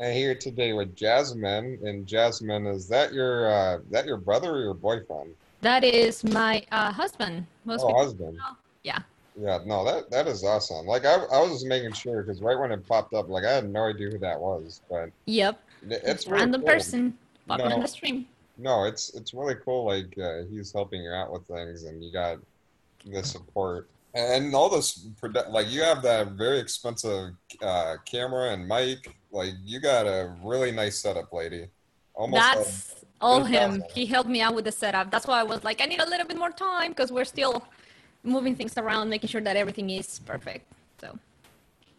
I'm here today with Jasmine, and Jasmine, is that your uh, that your brother or your boyfriend? That is my uh, husband. Most oh, people husband. know. Yeah. Yeah, no, that that is awesome. Like I, I was just making sure because right when it popped up, like I had no idea who that was, but Yep. it's really Random cool. person popping No. on the stream. No, it's it's really cool. Like uh, he's helping you out with things, and you got the support and all this. Like you have that very expensive uh, camera and mic. Like you got a really nice setup, lady. Almost. a- That's all him. He helped me out with the setup. That's why I was like, I need a little bit more time because we're still moving things around, making sure that everything is perfect. So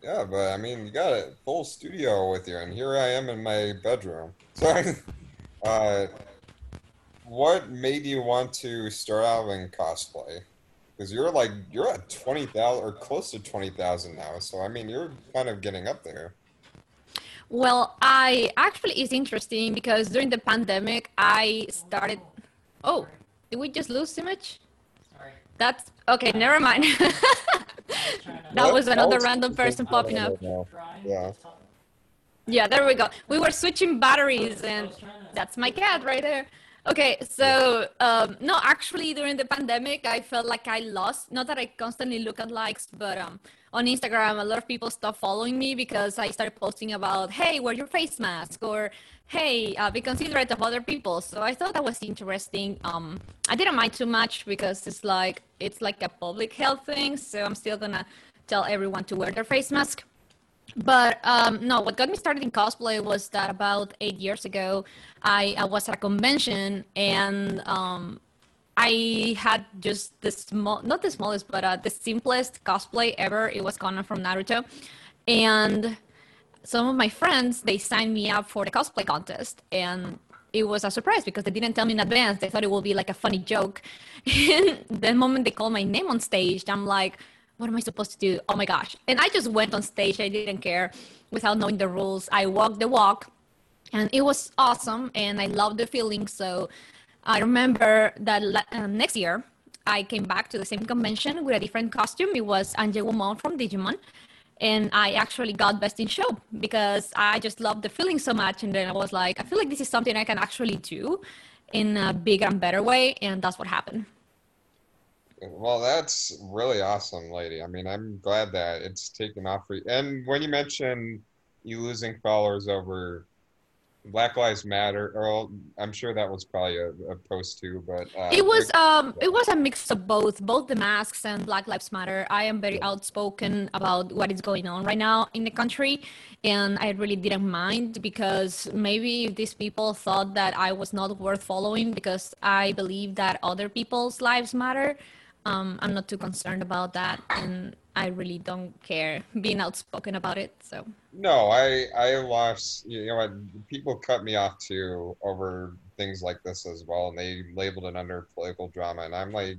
Yeah, but I mean, you got a full studio with you, and here I am in my bedroom. So, uh, what made you want to start out in cosplay? Because you're like you're at twenty thousand or close to twenty thousand now. So I mean, you're kind of getting up there. Well, I actually it's interesting because during the pandemic I started. Oh, did we just lose image? Sorry. That's okay. Never mind. that was another random person popping up. Yeah. Yeah, there we go. We were switching batteries, and that's my cat right there. Okay, so um, no, actually, during the pandemic, I felt like I lost. Not that I constantly look at likes, but um, on Instagram, a lot of people stopped following me because I started posting about, "Hey, wear your face mask," or "Hey, uh, be considerate of other people." So I thought that was interesting. Um, I didn't mind too much because it's like it's like a public health thing. So I'm still gonna tell everyone to wear their face mask. But um, no, what got me started in cosplay was that about eight years ago, I, I was at a convention and um, I had just the small, not the smallest, but uh, the simplest cosplay ever. It was Konan from Naruto. And some of my friends, they signed me up for the cosplay contest. And it was a surprise because they didn't tell me in advance. They thought it would be like a funny joke. And the moment they called my name on stage, I'm like, what am I supposed to do? Oh my gosh. And I just went on stage. I didn't care without knowing the rules. I walked the walk and it was awesome and I loved the feeling. So I remember that uh, next year I came back to the same convention with a different costume. It was Angewomon from Digimon. And I actually got best in show because I just loved the feeling so much. And then I was like, I feel like this is something I can actually do in a bigger and better way. And that's what happened. Well, that's really awesome, lady. I mean, I'm glad that it's taken off for you. And when you mentioned you losing followers over Black Lives Matter, or I'm sure that was probably a, a post too, but uh, it was um it was a mix of both both the masks and black lives matter. I am very outspoken about what is going on right now in the country and i really didn't mind because maybe if these people thought that i was not worth following because i believe that other people's lives matter um, i'm not too concerned about that and i really don't care being outspoken about it so No, I I lost. You know? People cut me off too over things like this as well, and they labeled it under political drama. And I'm like,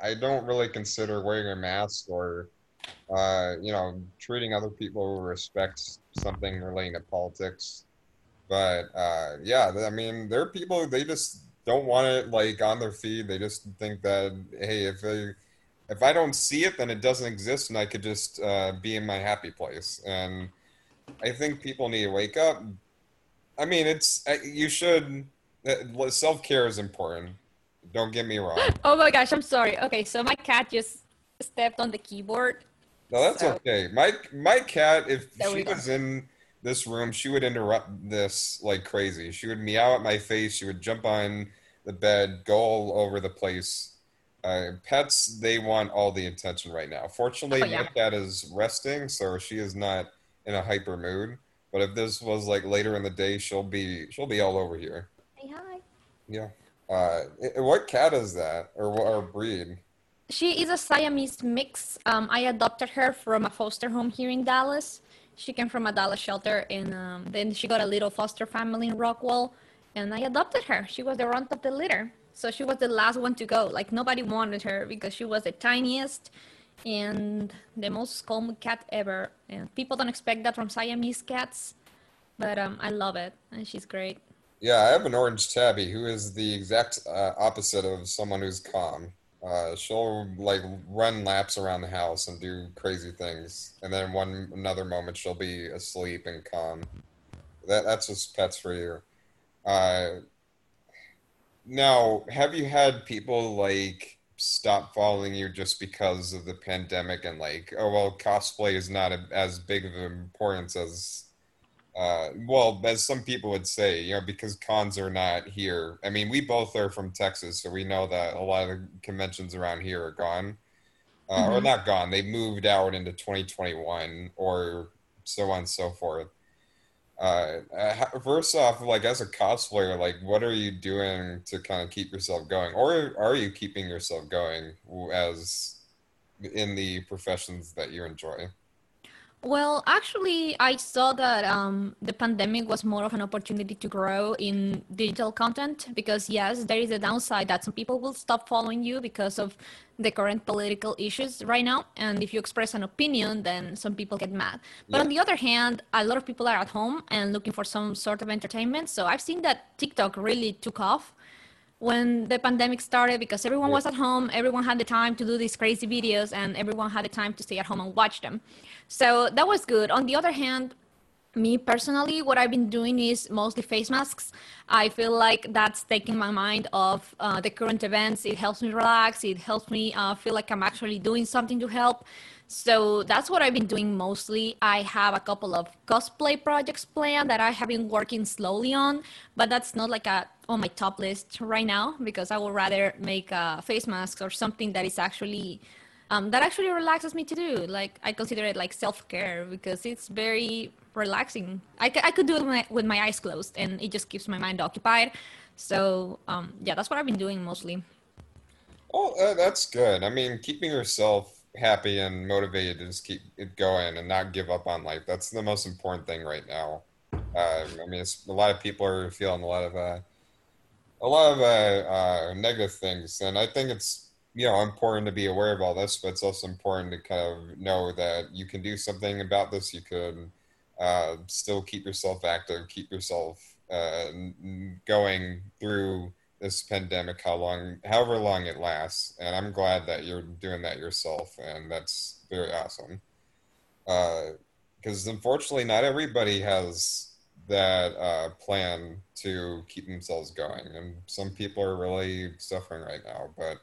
I don't really consider wearing a mask or, uh, you know, treating other people with respect something relating to politics. But uh, yeah, I mean, there are people they just don't want it like on their feed. They just think that hey, if they, if I don't see it, then it doesn't exist, and I could just uh, be in my happy place and. I think people need to wake up. I mean, it's uh, you should. Self care is important. Don't get me wrong. oh my gosh i'm sorry okay so my cat just stepped on the keyboard No, that's So- okay. My my cat, if There she was in this room, she would interrupt this like crazy. She would meow at my face. She would jump on the bed, go all over the place. Uh, pets, they want all the attention right now. Fortunately, Oh, yeah. my cat is resting, so she is not in a hyper mood. But if this was like later in the day, she'll be she'll be all over here. Say hi. Yeah. Uh, what cat is that, or what or breed? She is a Siamese mix. Um, I adopted her from a foster home here in Dallas. She came from a Dallas shelter, and um, then she got a little foster family in Rockwall, and I adopted her. She was the runt of the litter, so she was the last one to go. Like nobody wanted her because she was the tiniest and the most calm cat ever. And people don't expect that from Siamese cats, but um, I love it, and she's great. Yeah, I have an orange tabby who is the exact uh, opposite of someone who's calm. Uh, she'll like run laps around the house and do crazy things, and then one another moment she'll be asleep and calm. That that's just pets for you. Uh, now, have you had people like stop following you just because of the pandemic and like, oh well, cosplay is not a, as big of an importance as uh, well, as some people would say, you know, because cons are not here. I mean, we both are from Texas, so we know that a lot of the conventions around here are gone, uh, mm-hmm. or not gone. They moved out into 2021, or so on and so forth. Uh, uh first off, like as a cosplayer, like what are you doing to kind of keep yourself going, or are you keeping yourself going as in the professions that you enjoy? Well, actually, I saw that um, the pandemic was more of an opportunity to grow in digital content because, yes, there is a downside that some people will stop following you because of the current political issues right now. And if you express an opinion, then some people get mad. But yeah. on the other hand, a lot of people are at home and looking for some sort of entertainment. So I've seen that TikTok really took off when the pandemic started because everyone was at home, everyone had the time to do these crazy videos, and everyone had the time to stay at home and watch them. So that was good. On the other hand, me personally, what I've been doing is mostly face masks. I feel like that's taking my mind off uh, the current events. It helps me relax. It helps me uh, feel like I'm actually doing something to help. So that's what I've been doing mostly. I have a couple of cosplay projects planned that I have been working slowly on, but that's not like a on my top list right now because I would rather make a face mask or something that is actually um, that actually relaxes me to do. Like I consider it like self care because it's very relaxing. I, I could do it with my, with my eyes closed and it just keeps my mind occupied. So um, yeah, that's what I've been doing mostly. Oh, uh, that's good. I mean, keeping yourself happy and motivated to just keep it going and not give up on life. That's the most important thing right now. Uh, I mean, a lot of people are feeling a lot of uh, a lot of uh, uh, negative things, and I think it's you know important to be aware of all this but it's also important to kind of know that you can do something about this you can uh, still keep yourself active keep yourself uh, going through this pandemic how long however long it lasts and i'm glad that you're doing that yourself and that's very awesome because uh, unfortunately not everybody has that uh, plan to keep themselves going and some people are really suffering right now but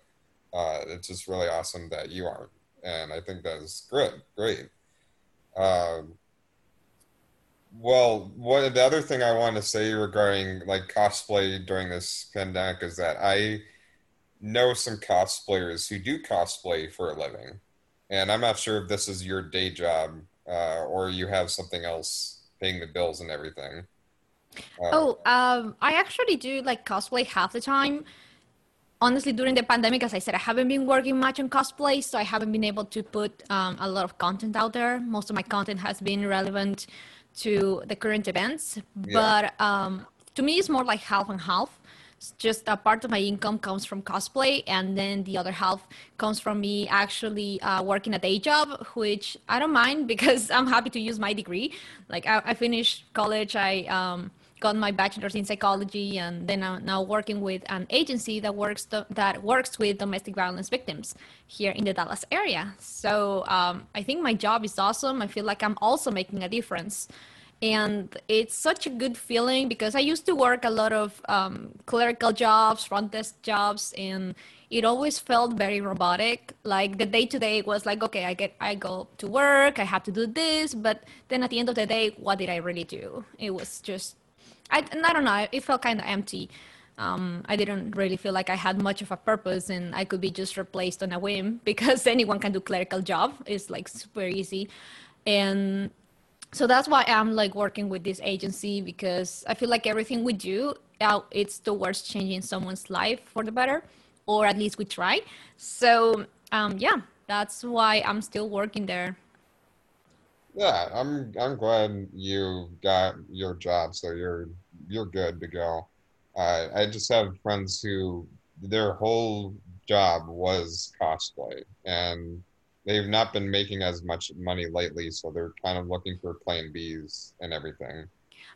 uh, it's just really awesome that you aren't, and I think that is great. Great. Um, well, what the other thing I want to say regarding like cosplay during this pandemic is that I know some cosplayers who do cosplay for a living, and I'm not sure if this is your day job uh, or you have something else paying the bills and everything. Uh, oh, um, I actually do like cosplay half the time. Honestly during the pandemic as i said i haven't been working much on cosplay so i haven't been able to put um, a lot of content out there. Most of my content has been relevant to the current events yeah. but um, to me it's more like half and half it's just a part of my income comes from cosplay and then the other half comes from me actually uh, working a day job which i don't mind because i'm happy to use my degree like i, I finished college i um, got my bachelor's in psychology and then I'm now working with an agency that works that works with domestic violence victims here in the Dallas area. So um, I think my job is awesome. I feel like I'm also making a difference. And it's such a good feeling because I used to work a lot of um, clerical jobs, front desk jobs, and it always felt very robotic. Like the day to day was like, okay, I get, I go to work, I have to do this, but then at the end of the day, what did I really do? It was just I, I don't know. It felt kind of empty. Um, I didn't really feel like I had much of a purpose and I could be just replaced on a whim because anyone can do clerical job. It's like super easy. And so that's why I'm like working with this agency because I feel like everything we do, uh, it's towards changing someone's life for the better, or at least we try. So um, yeah, that's why I'm still working there. Yeah, I'm I'm glad you got your job, so you're you're good to go. Uh, I just have friends who their whole job was cosplay, and they've not been making as much money lately, so they're kind of looking for plan Bs and everything.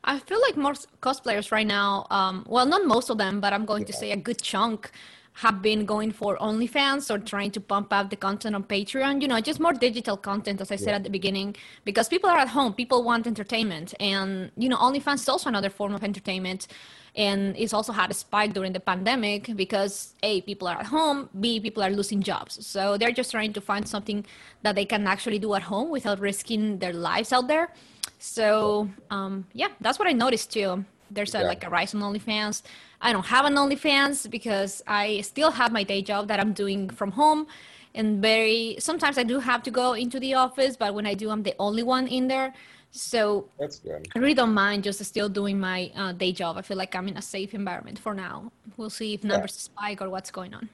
I feel like most cosplayers right now, um, well, not most of them, but I'm going yeah. to say a good chunk, have been going for OnlyFans or trying to pump up the content on Patreon. You know, just more digital content, as I said yeah. at the beginning, because people are at home, people want entertainment, and you know, OnlyFans is also another form of entertainment. And it's also had a spike during the pandemic because A, people are at home, B, people are losing jobs. So they're just trying to find something that they can actually do at home without risking their lives out there. So um, yeah, that's what I noticed too. There's a, yeah. like a rise on OnlyFans. I don't have an OnlyFans because I still have my day job that I'm doing from home. And very sometimes I do have to go into the office, but when I do, I'm the only one in there. So that's good. I really don't mind just still doing my uh, day job. I feel like I'm in a safe environment for now. We'll see if numbers yeah. spike or what's going on.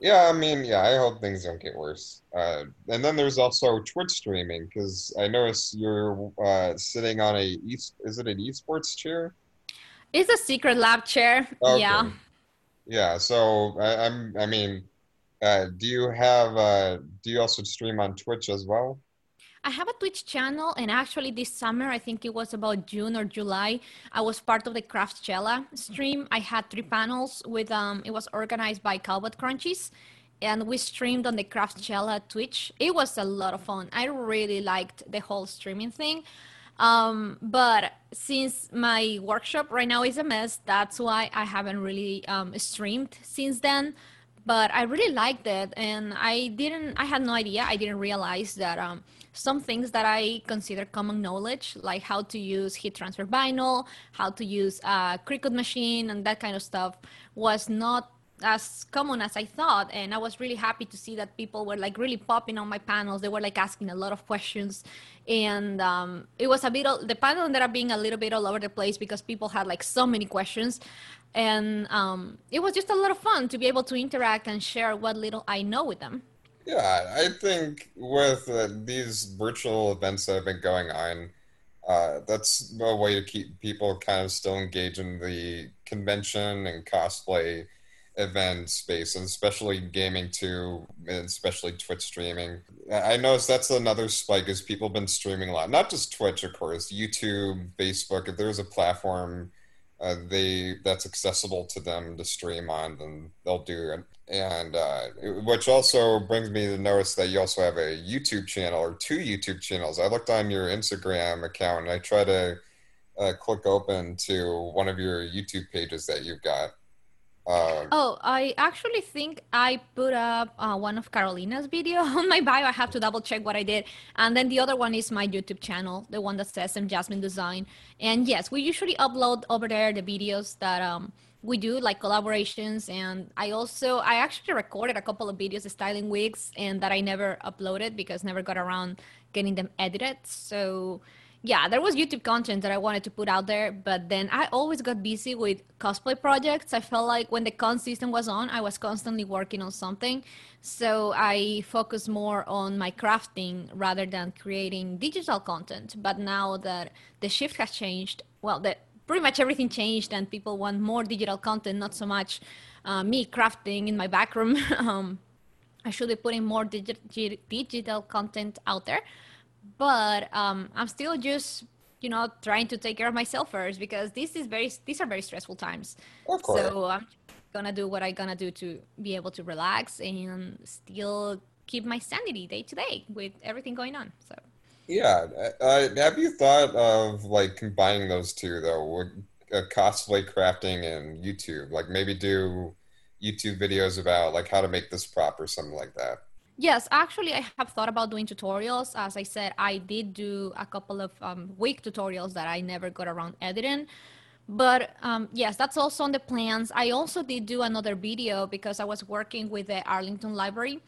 Yeah, I mean, yeah, I hope things don't get worse. Uh, and then there's also Twitch streaming because I notice you're uh, sitting on a e- is it an esports chair? It's a Secretlab chair. Okay. Yeah. Yeah. So I, am I mean, uh, do you have? Uh, do you also stream on Twitch as well? I have a Twitch channel, and actually this summer, I think it was about June or July, I was part of the Craftchella stream. I had three panels with um, it was organized by Calbot Crunchies, and we streamed on the Craftchella Twitch. It was a lot of fun. I really liked the whole streaming thing. Um, but since my workshop right now is a mess, that's why I haven't really um, streamed since then. But I really liked it, and I didn't. I had no idea. I didn't realize that um, some things that I consider common knowledge, like how to use heat transfer vinyl, how to use a Cricut machine, and that kind of stuff, was not as common as I thought. And I was really happy to see that people were like really popping on my panels. They were like asking a lot of questions. And um, it was a bit, the panel ended up being a little bit all over the place because people had like so many questions. And um, it was just a lot of fun to be able to interact and share what little I know with them. Yeah, I think with uh, these virtual events that have been going on, uh, that's a way to keep people kind of still engaged in the convention and cosplay event space, and especially gaming too, and especially Twitch streaming. I noticed that's another spike is people have been streaming a lot. Not just Twitch, of course, YouTube, Facebook. If there's a platform uh, they that's accessible to them to stream on, then they'll do it. And uh, which also brings me to notice that you also have a YouTube channel or two YouTube channels. I looked on your Instagram account and I try to uh, click open to one of your YouTube pages that you've got. Um, oh, I actually think I put up uh, one of Carolina's video on my bio. I have to double check what I did. And then the other one is my YouTube channel, the one that says I'm Jasmine Design. And yes, we usually upload over there the videos that um, we do, like collaborations. And I also, I actually recorded a couple of videos styling wigs and that I never uploaded because never got around getting them edited. So yeah, there was YouTube content that I wanted to put out there, but then I always got busy with cosplay projects. I felt like when the con system was on, I was constantly working on something. So I focused more on my crafting rather than creating digital content. But now that the shift has changed, well, the, pretty much everything changed and people want more digital content, not so much uh, me crafting in my back room. um, I should be putting more digi- digital content out there but um, i'm still just you know trying to take care of myself first because this is very these are very stressful times. So i'm gonna do what i'm gonna do to be able to relax and still keep my sanity day to day with everything going on so. Yeah uh, have you thought of like combining those two though? With uh, cosplay crafting and youtube like maybe do youtube videos about like how to make this prop or something like that Yes, actually, I have thought about doing tutorials. As I said, I did do a couple of um, week tutorials that I never got around editing. But um, yes, that's also on the plans. I also did do another video because I was working with the Arlington Library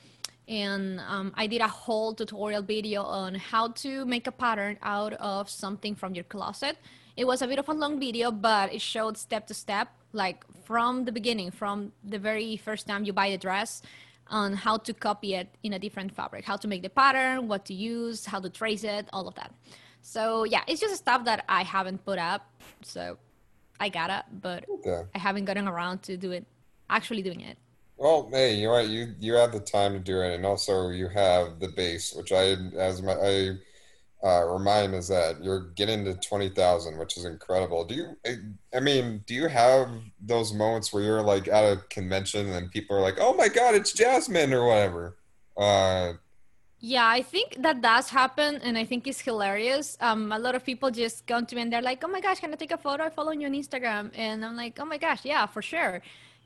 and um, I did a whole tutorial video on how to make a pattern out of something from your closet. It was a bit of a long video, but it showed step to step, like from the beginning, from the very first time you buy a dress on how to copy it in a different fabric, how to make the pattern, what to use, how to trace it, all of that. So yeah, it's just stuff that I haven't put up. So I gotta, but okay. I haven't gotten around to do it, actually doing it. Well, hey, you know what? You you have the time to do it, and also you have the base, which I as my I uh, remind is that you're getting to 20,000, which is incredible. Do you, I mean, do you have those moments where you're like at a convention and people are like, oh my God, it's Jasmine or whatever? Uh, yeah, I think that does happen, and I think it's hilarious. Um, a lot of people just come to me and they're like, "Oh my gosh, can I take a photo? I follow you on Instagram," and I'm like, "Oh my gosh, yeah, for sure."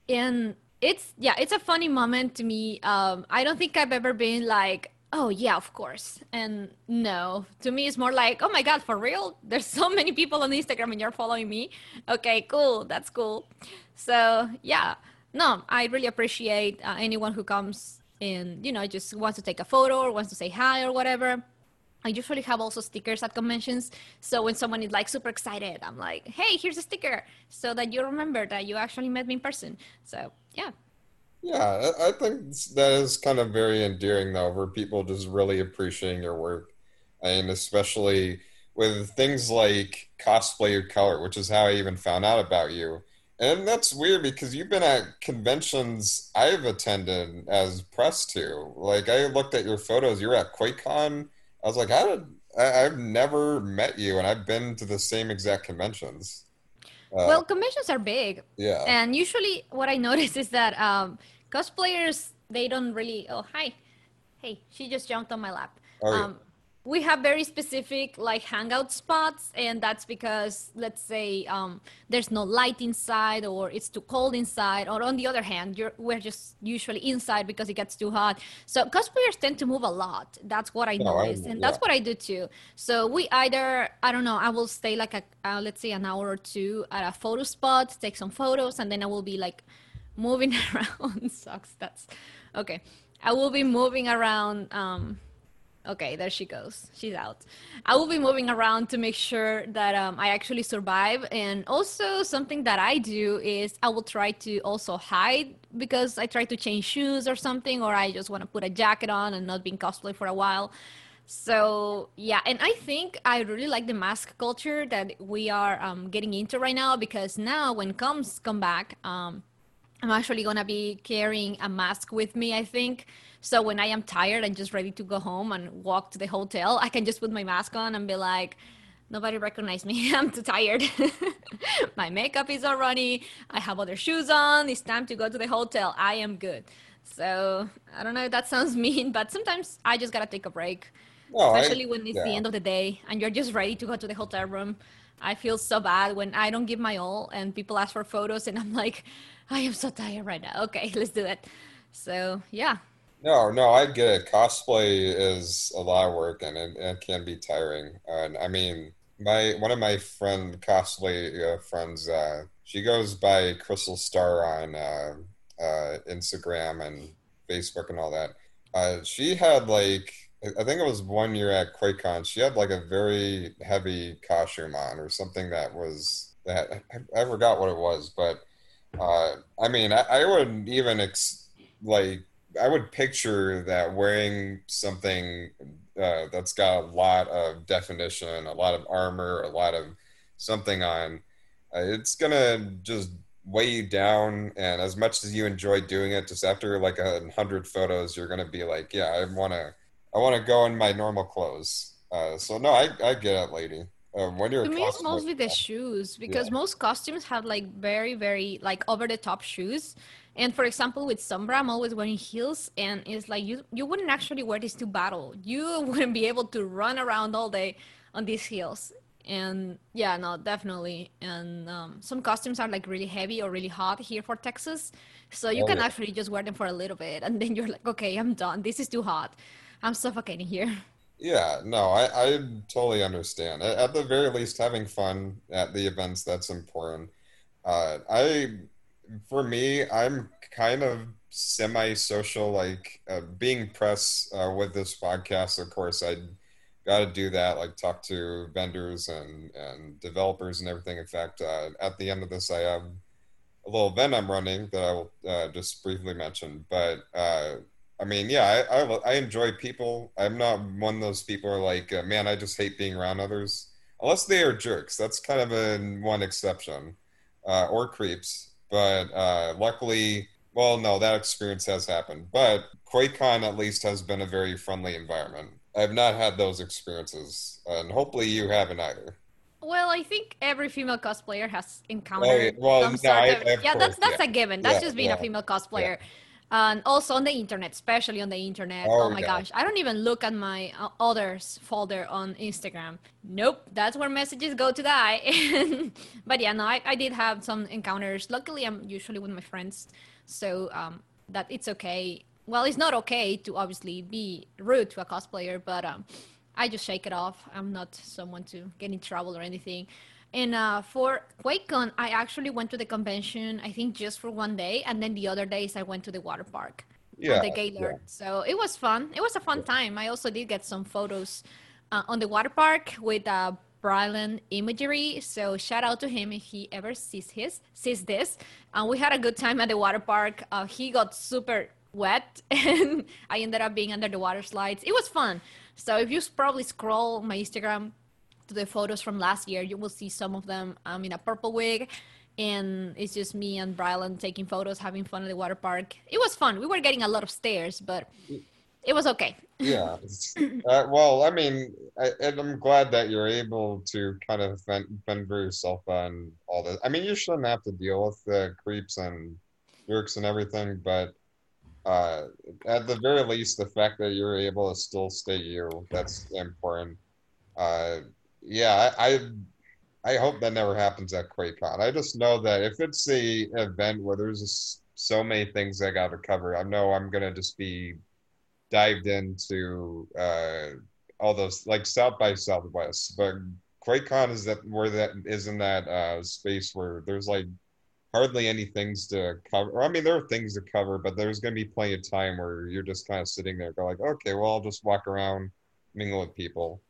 And it's yeah, it's a funny moment to me. Um, I don't think I've ever been like, "Oh yeah, of course," and no. To me, it's more like, "Oh my god, for real? There's so many people on Instagram and you're following me." Okay, cool, that's cool. So yeah, no, I really appreciate uh, anyone who comes and you know just wants to take a photo or wants to say hi or whatever I usually have also stickers at conventions. So when someone is like super excited, I'm like, hey, here's a sticker so that you remember that you actually met me in person. So yeah. Yeah, I think that is kind of very endearing though, for people just really appreciating your work. And especially with things like cosplay your color, which is how I even found out about you. And that's weird because you've been at conventions I've attended as press too. Like I looked at your photos. You were at QuakeCon. I was like, I did, I, have never met you, and I've been to the same exact conventions. Uh, well, conventions are big. Yeah. And usually, what I notice is that um, cosplayers they don't really. Oh, hi, hey, she just jumped on my lap. Oh, yeah. um, we have very specific like hangout spots and that's because let's say um, there's no light inside or it's too cold inside or on the other hand we're just usually inside because it gets too hot so cosplayers tend to move a lot that's what i no, noticed and yeah. that's what i do too so we either i don't know i will stay like a uh, let's say an hour or two at a photo spot take some photos and then i will be like moving around sucks that's okay i will be moving around um, Okay, there she goes. She's out. I will be moving around to make sure that um, I actually survive. And also, something that I do is I will try to also hide because I try to change shoes or something, or I just want to put a jacket on and not be in cosplay for a while. So, yeah, and I think I really like the mask culture that we are um, getting into right now because now when comes come back, um, I'm actually going to be carrying a mask with me, I think so when I am tired and just ready to go home and walk to the hotel, I can just put my mask on and be like, nobody recognized me. I'm too tired. my makeup is all runny. I have other shoes on. It's time to go to the hotel. I am good. So I don't know if that sounds mean, but sometimes I just gotta take a break. Especially I, when it's yeah. the end of the day and you're just ready to go to the hotel room. I feel so bad when I don't give my all and people ask for photos and I'm like, I am so tired right now. Okay, let's do it. So yeah, no, no, I get it. Cosplay is a lot of work and it, it can be tiring. And I mean, my one of my friend cosplay uh, friends, uh, she goes by Crystal Star on uh, uh Instagram and Facebook and all that. Uh, she had like I think it was one year at QuakeCon. She had like a very heavy costume on or something that was that I, I forgot what it was, but uh, I mean, I, I would even ex- like I would picture that wearing something uh, that's got a lot of definition, a lot of armor, a lot of something on. Uh, it's gonna just weigh you down, and as much as you enjoy doing it, just after like a hundred photos, you're gonna be like, yeah, I wanna, I wanna go in my normal clothes. Uh, so no, I, I get it, lady. Uh, when you're to me, it's mostly the shoes because yeah. most costumes have like very, very like over the top shoes and for example, with Sombra, I'm always wearing heels, and it's like you you wouldn't actually wear this to battle. You wouldn't be able to run around all day on these heels. And yeah, no, definitely. And um, some costumes are like really heavy or really hot here for Texas, so you oh, can yeah. actually just wear them for a little bit, and then you're like, okay, I'm done. This is too hot. I'm suffocating here. Yeah, no, I, I totally understand. At the very least, having fun at the events that's important. Uh, I for me, I'm kind of semi-social. Like uh, being press uh, with this podcast, of course, I got to do that. Like talk to vendors and and developers and everything. In fact, uh, at the end of this, I have a little event I'm running that I will uh, just briefly mention. But uh, I mean, yeah, I, I, I enjoy people. I'm not one of those people who are like, uh, man, I just hate being around others. Unless they are jerks. That's kind of a one exception. or creeps but uh, luckily, well, no, that experience has happened. But QuakeCon at least has been a very friendly environment. I've not had those experiences, and hopefully you haven't either. Well, I think every female cosplayer has encountered well, some no, sort I- of, yeah, that's course, that's yeah. a given. That's Yeah, just being yeah, a female cosplayer. And also on the internet, especially on the internet. Oh, Oh, my yeah. gosh, I don't even look at my uh, others folder on Instagram. Nope, that's where messages go to die. but yeah, no, I, I did have some encounters. Luckily, I'm usually with my friends, so um, that it's okay. Well, it's not okay to obviously be rude to a cosplayer, but um, I just shake it off. I'm not someone to get in trouble or anything. And uh, for QuakeCon, I actually went to the convention, I think just for one day. And then the other days, I went to the water park, Yeah, the Gaylord. So it was fun. It was a fun time. I also did get some photos uh, on the water park with uh, Brylan Imagery. So shout out to him if he ever sees his sees this. And we had a good time at the water park. Uh, he got super wet, and I ended up being under the water slides. It was fun. So if you probably scroll my Instagram to the photos from last year, you will see some of them um, in a purple wig. And it's just me and Brylan taking photos, having fun at the water park. It was fun. We were getting a lot of stares, but it was okay. yeah. Uh, well, I mean, I, I'm glad that you're able to kind of fend, fend for yourself on all this. I mean, you shouldn't have to deal with the creeps and jerks and everything, but uh, at the very least, the fact that you're able to still stay you, that's important. Uh, yeah, I, I I hope that never happens at QuakeCon. I just know that if it's the event where there's just so many things I got to cover, I know I'm gonna just be dived into uh, all those like South by Southwest. But QuakeCon is that where that is in that uh, space where there's like hardly any things to cover. I mean, there are things to cover, but there's gonna be plenty of time where you're just kind of sitting there, go like, okay, well, I'll just walk around, mingle with people.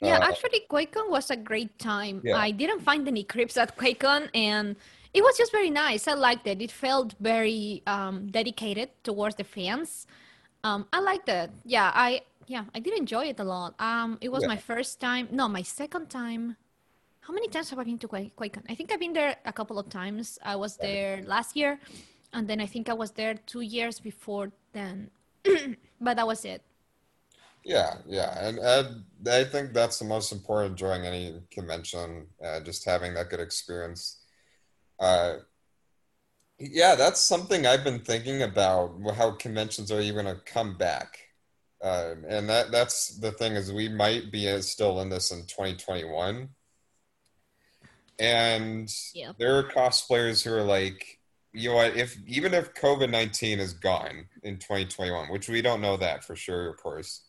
Yeah, Uh, actually, QuakeCon was a great time. Yeah. I didn't find any creeps at QuakeCon, and it was just very nice. I liked it. It felt very um, dedicated towards the fans. Um, I liked it. Yeah, I yeah, I did enjoy it a lot. Um, it was Yeah. my first time. No, my second time. How many times have I been to Quake- QuakeCon? I think I've been there a couple of times. I was there last year, and then I think I was there two years before then. but that was it. Yeah, yeah, and, I think that's the most important during any convention, uh, just having that good experience. Uh, yeah, that's something I've been thinking about, how conventions are even going to come back. Uh, and that that's the thing is we might be uh, still in this in 2021. And Yeah. there are cosplayers who are like, you know what, if even if COVID-19 is gone in 2021, which we don't know that for sure, of course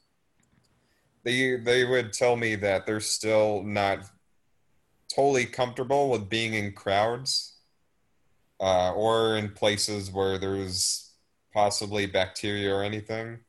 they they would tell me that they're still not totally comfortable with being in crowds uh, or in places where there's possibly bacteria or anything.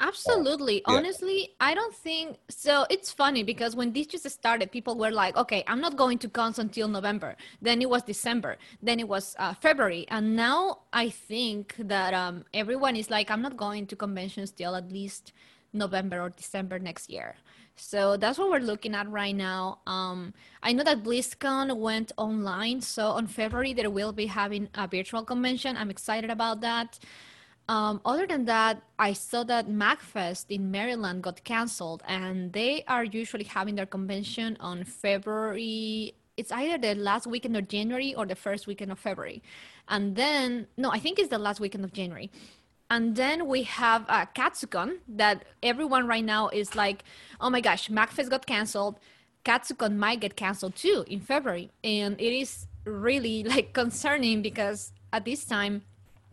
Absolutely. yeah. Honestly, I don't think so. It's funny because when this just started, people were like, okay, I'm not going to cons until November. Then it was December. Then it was uh, February. And now I think that um, everyone is like, I'm not going to conventions till at least November or December next year. So that's what we're looking at right now. Um, I know that BlizzCon went online. So on February, they will be having a virtual convention. I'm excited about that. Um, other than that, I saw that MAGFest in Maryland got canceled, and they are usually having their convention on February. It's either the last weekend of January or the first weekend of February. And then, no, I think it's the last weekend of January. And then we have uh, Katsucon that everyone right now is like, oh my gosh, MAGFest got canceled. Katsucon might get canceled too in February. And it is really like concerning because at this time,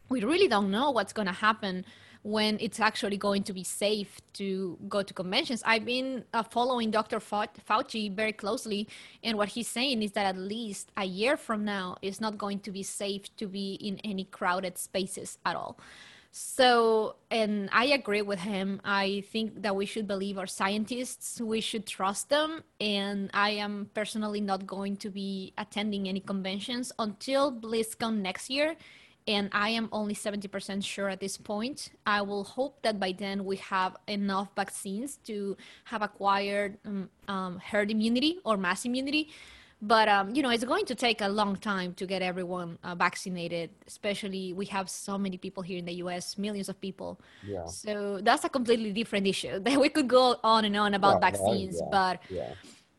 we really don't know what's going to happen when it's actually going to be safe to go to conventions. I've been uh, following Dr. Fauci very closely, and what he's saying is that at least a year from now, it's not going to be safe to be in any crowded spaces at all. So, and I agree with him. I think that we should believe our scientists, we should trust them. And I am personally not going to be attending any conventions until BlizzCon next year. And I am only 70% sure at this point. I will hope that by then we have enough vaccines to have acquired um, um, herd immunity or mass immunity. But um, you know it's going to take a long time to get everyone uh, vaccinated especially we have so many people here in the us millions of people Yeah. so that's a completely different issue that we could go on and on about Yeah, vaccines yeah, but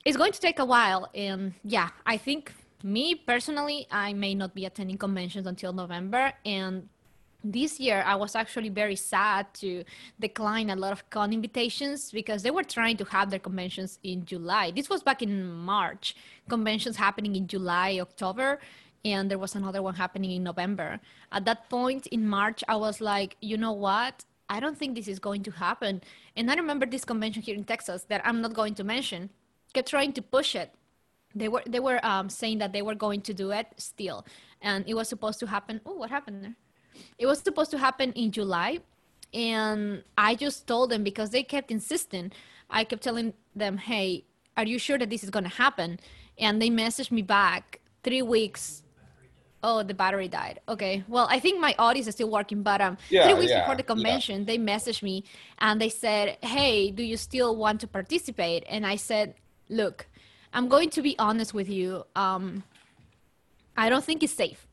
it's going to take a while and yeah i think me personally i may not be attending conventions until november and this year i was actually very sad to decline a lot of con invitations because they were trying to have their conventions in july. This was back in march conventions happening in july october and there was another one happening in november. At that point in march i was like you know what? I don't think this is going to happen. And i remember this convention here in texas that i'm not going to mention kept trying to push it. They were they were um, saying that they were going to do it still and it was supposed to happen. Oh what happened there it was supposed to happen in july and i just told them because they kept insisting i kept telling them hey are you sure that this is going to happen? And they messaged me back three weeks oh the battery died. Okay well i think my audio is still working but um Yeah, three weeks yeah, before the yeah. convention they messaged me and they said hey do you still want to participate? And i said look i'm going to be honest with you um i don't think it's safe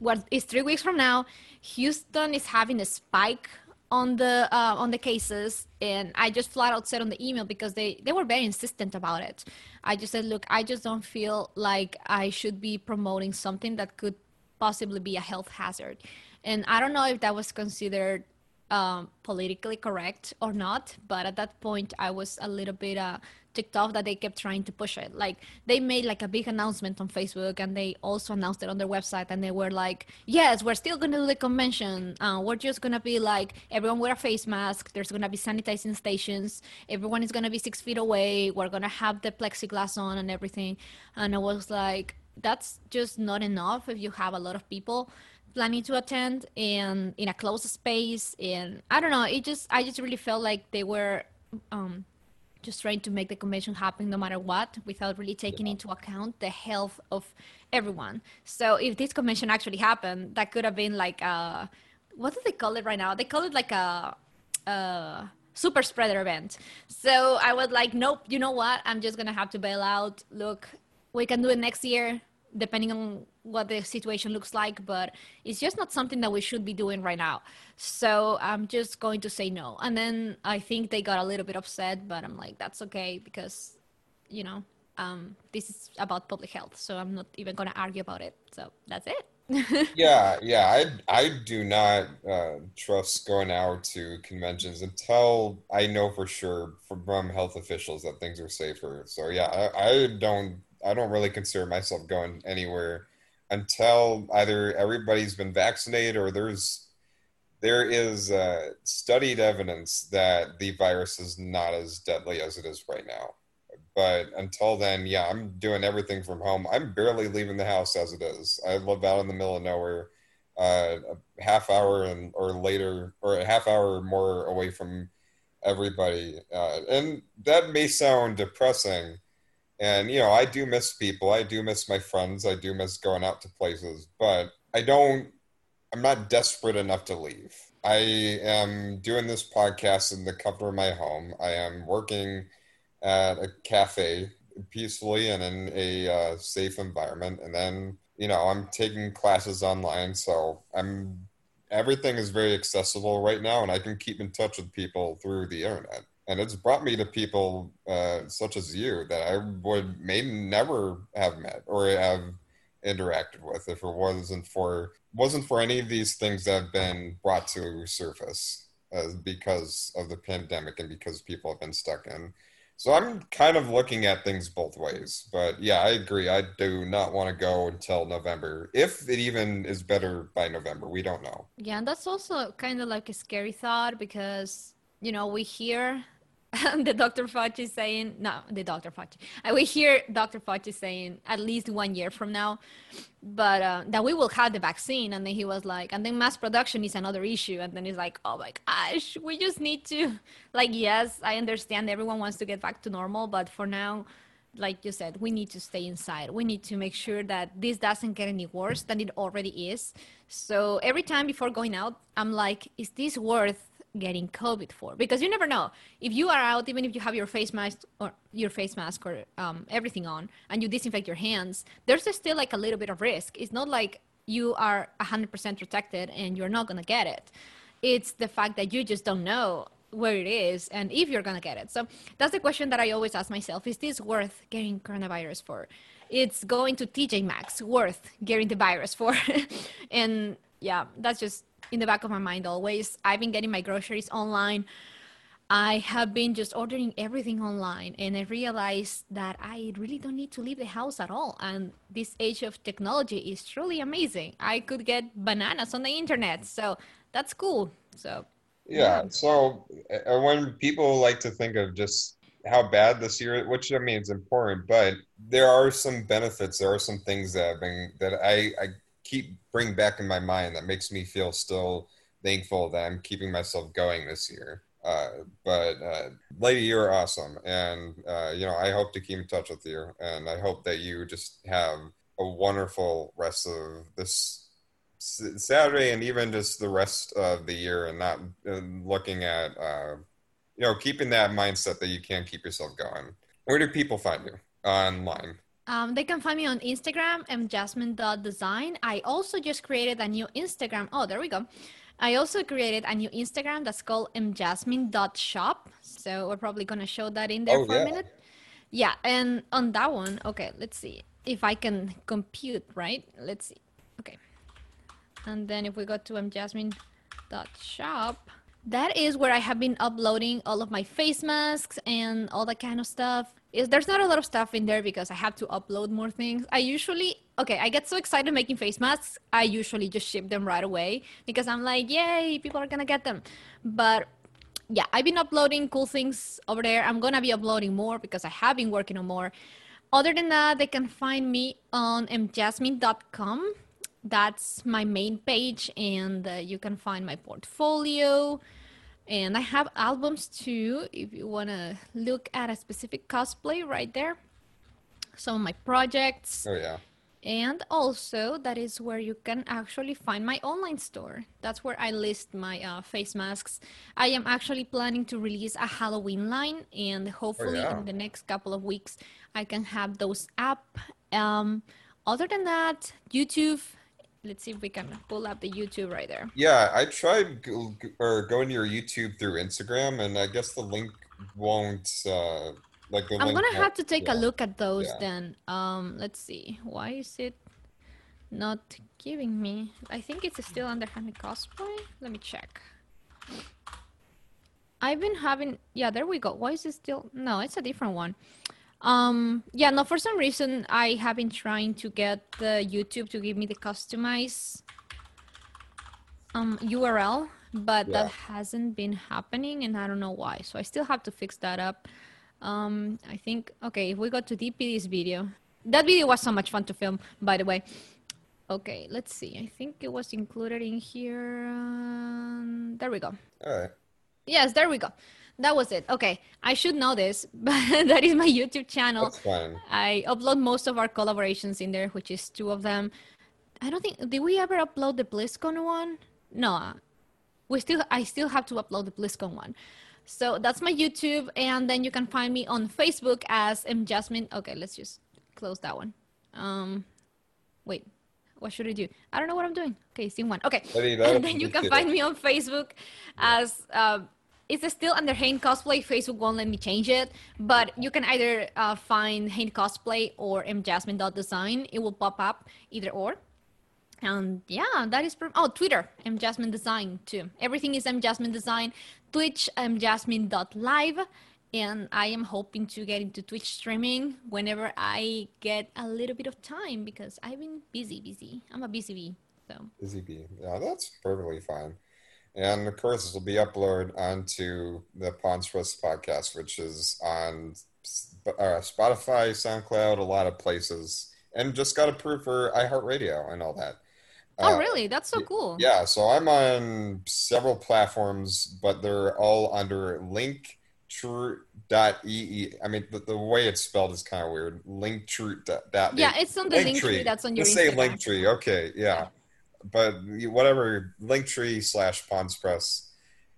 what is three weeks from now houston is having a spike on the uh, on the cases and i just flat out said on the email because they they were very insistent about it. I just said look i just don't feel like i should be promoting something that could possibly be a health hazard. And i don't know if that was considered um, politically correct or not but at that point i was a little bit uh, ticked off that they kept trying to push it. Like they made like a big announcement on facebook and they also announced it on their website and they were like yes we're still going to do the convention. Uh, we're just going to be like everyone wear a face mask. There's going to be sanitizing stations. Everyone is going to be six feet away. We're going to have the plexiglass on and everything. And i was like that's just not enough if you have a lot of people planning to attend and in a closed space. And i don't know it just i just really felt like they were um just trying to make the convention happen no matter what without really taking into account the health of everyone. So if this convention actually happened that could have been like a what do they call it right now? They call it like a, a super spreader event. So i was like nope you know what? I'm just gonna have to bail out. Look we can do it next year depending on what the situation looks like but it's just not something that we should be doing right now so i'm just going to say no and then i think they got a little bit upset but i'm like that's okay because you know um, this is about public health so i'm not even going to argue about it so that's it yeah, yeah. I I do not uh, trust going out to conventions until I know for sure from health officials that things are safer. So yeah, I, I don't I don't really consider myself going anywhere until either everybody's been vaccinated or there's there is uh, studied evidence that the virus is not as deadly as it is right now. But until then, yeah, I'm doing everything from home. I'm barely leaving the house as it is. I live out in the middle of nowhere, uh, a half hour and or later, or a half hour or more away from everybody. Uh, and that may sound depressing. And you know, I do miss people. I do miss my friends. I do miss going out to places. But I don't. I'm not desperate enough to leave. I am doing this podcast in the comfort of my home. I am working at a cafe peacefully and in a uh, safe environment. And then, you know, I'm taking classes online. So I'm, everything is very accessible right now and I can keep in touch with people through the internet. And it's brought me to people uh, such as you that I would may never have met or have interacted with if it wasn't for wasn't for any of these things that have been brought to surface uh, because of the pandemic and because people have been stuck in so I'm kind of looking at things both ways. But yeah, I agree. I do not want to go until November. If it even is better by November, we don't know. Yeah, and that's also kind of like a scary thought because, you know, we hear the Dr. Fauci saying, no, the Dr. Fauci. Uh, We hear Dr. Fauci saying at least one year from now, but uh, that we will have the vaccine. And then he was like, and then mass production is another issue. And then he's like, oh my gosh, we just need to, like, yes, I understand everyone wants to get back to normal, but for now, like you said, we need to stay inside. We need to make sure that this doesn't get any worse than it already is. So every time before going out, I'm like, is this worth getting COVID for because you never know if you are out, even if you have your face mask or your face mask or um, everything on, and you disinfect your hands. There's still like a little bit of risk. It's not like you are 100% protected and you're not gonna get it. It's the fact that you just don't know where it is and if you're gonna get it. So that's the question that I always ask myself: Is this worth getting coronavirus for? It's going to TJ Maxx worth getting the virus for, and yeah, that's just in the back of my mind always. I've been getting my groceries online. I have been just ordering everything online and I realized that I really don't need to leave the house at all. And this age of technology is truly amazing. I could get bananas on the internet. So that's cool. So, yeah. yeah. So, uh, when people like to think of just how bad this year, which I mean, is important, but there are some benefits. There are some things that have been that I, I keep bring back in my mind that makes me feel still thankful that I'm keeping myself going this year. Uh, but uh, lady, you're awesome, and uh, you know I hope to keep in touch with you, and I hope that you just have a wonderful rest of this Saturday and even just the rest of the year, and not looking at uh, you know keeping that mindset that you can't keep yourself going. Where do people find you online? Um, they can find me on Instagram, mjasmine.design. I also just created a new Instagram. Oh, there we go. I also created a new Instagram that's called mjasmine.shop. So we're probably going to show that in there oh, for yeah. a minute. Yeah. And on that one, okay, let's see if I can compute, right? Let's see. Okay. And then if we go to mjasmine.shop, that is where I have been uploading all of my face masks and all that kind of stuff is there's not a lot of stuff in there because I have to upload more things. I usually okay, I get so excited making face masks, I usually just ship them right away because I'm like, yay, people are gonna get them. But yeah, I've been uploading cool things over there. I'm gonna be uploading more because I have been working on more. Other than that, they can find me on mjasmine.com. That's my main page, and uh, you can find my portfolio and I have albums too, if you want to look at a specific cosplay right there. Some of my projects. Oh, yeah. And also, that is where you can actually find my online store. That's where I list my uh, face masks. I am actually planning to release a Halloween line, and hopefully, oh, yeah. in the next couple of weeks, I can have those up. Um, other than that, YouTube, let's see if we can pull up the YouTube right there. Yeah, I tried go, or going to your YouTube through Instagram, and I guess the link won't. Uh, like the I'm gonna have to take yeah. a look at those yeah. then. Um, let's see. Why is it not giving me? I think it's still under Honey Cosplay. Let me check. I've been having. Yeah, there we go. Why is it still? No, it's a different one. Um, yeah, no, for some reason I have been trying to get the YouTube to give me the customized um, URL, but yeah. that hasn't been happening and I don't know why. So I still have to fix that up. Um, I think, okay, if we go to DPD's video, that video was so much fun to film, by the way. Okay, let's see. I think it was included in here. Um, there we go. All right. Yes, there we go that was it. Okay, I should know this, but that is my YouTube channel. That's fine. I upload most of our collaborations in there, which is two of them. I don't think did we ever upload the BlizzCon one? No, we still I still have to upload the BlizzCon one. So that's my YouTube, and then you can find me on Facebook as M Jasmine. Okay, let's just close that one. Um, wait, what should I do? I don't know what I'm doing. Okay, scene one. Okay, and then you can find me on Facebook as. Uh, it's still under Hain Cosplay. Facebook won't let me change it, but you can either uh, find Hain Cosplay or mjasmine.design. It will pop up either or. And yeah, that is oh Twitter mjasmine design too. Everything is mjasmine design. Twitch mjasmine.live, and I am hoping to get into Twitch streaming whenever I get a little bit of time because I've been busy, busy. I'm a busy bee, so busy bee. Yeah, that's perfectly fine. And of course, this will be uploaded onto the Pawns Press podcast, which is on uh, Spotify, SoundCloud, a lot of places, and just got approved for iHeartRadio and all that. Oh, uh, really? That's so cool. Yeah, so I'm on several platforms, but they're all under linktr.ee. I mean, the, the way it's spelled is kind of weird. Linktree. Yeah, it's on the Linktree that's on your Let's say Linktree. Okay, yeah. But whatever Linktree slash Pawns Press,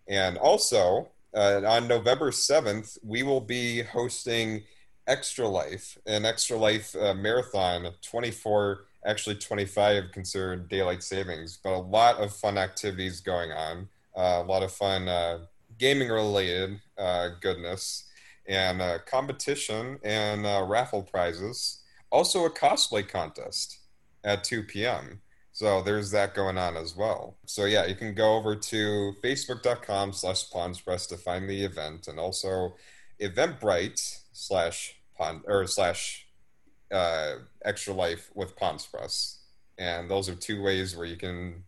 And also, uh, on November 7th, we will be hosting Extra Life, an Extra Life uh, marathon, 24, actually 25 considered daylight savings, but a lot of fun activities going on, uh, a lot of fun uh, gaming related uh, goodness, and uh, competition and raffle prizes. Also, a cosplay contest at 2 p.m. So there's that going on as well. So yeah, you can go over to facebook.com slash Pawnspress to find the event and also Eventbrite slash pond or slash uh, extra life with Pawnspress. And those are two ways where you can,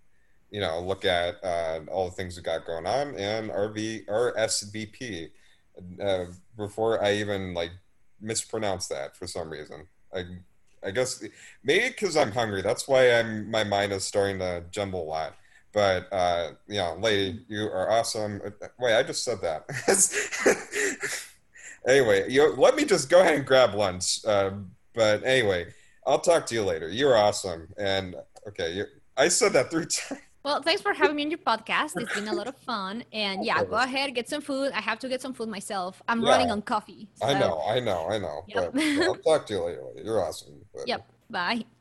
you know, look at uh, all the things we got going on and RV RSVP. Uh, before I even like mispronounce that for some reason. I I guess maybe because I'm hungry. That's why I'm my mind is starting to jumble a lot. But uh, you know, lady, you are awesome. Wait, I just said that. anyway, you let me just go ahead and grab lunch. Uh, but anyway, I'll talk to you later. You're awesome. And okay, I said that three times. Well, thanks for having me on your podcast. It's been a lot of fun. And yeah, go ahead, get some food. I have to get some food myself. I'm yeah, running on coffee. So. I know, I know, I know. Yep. But, I'll talk to you later. You're awesome. But... Yep. Bye.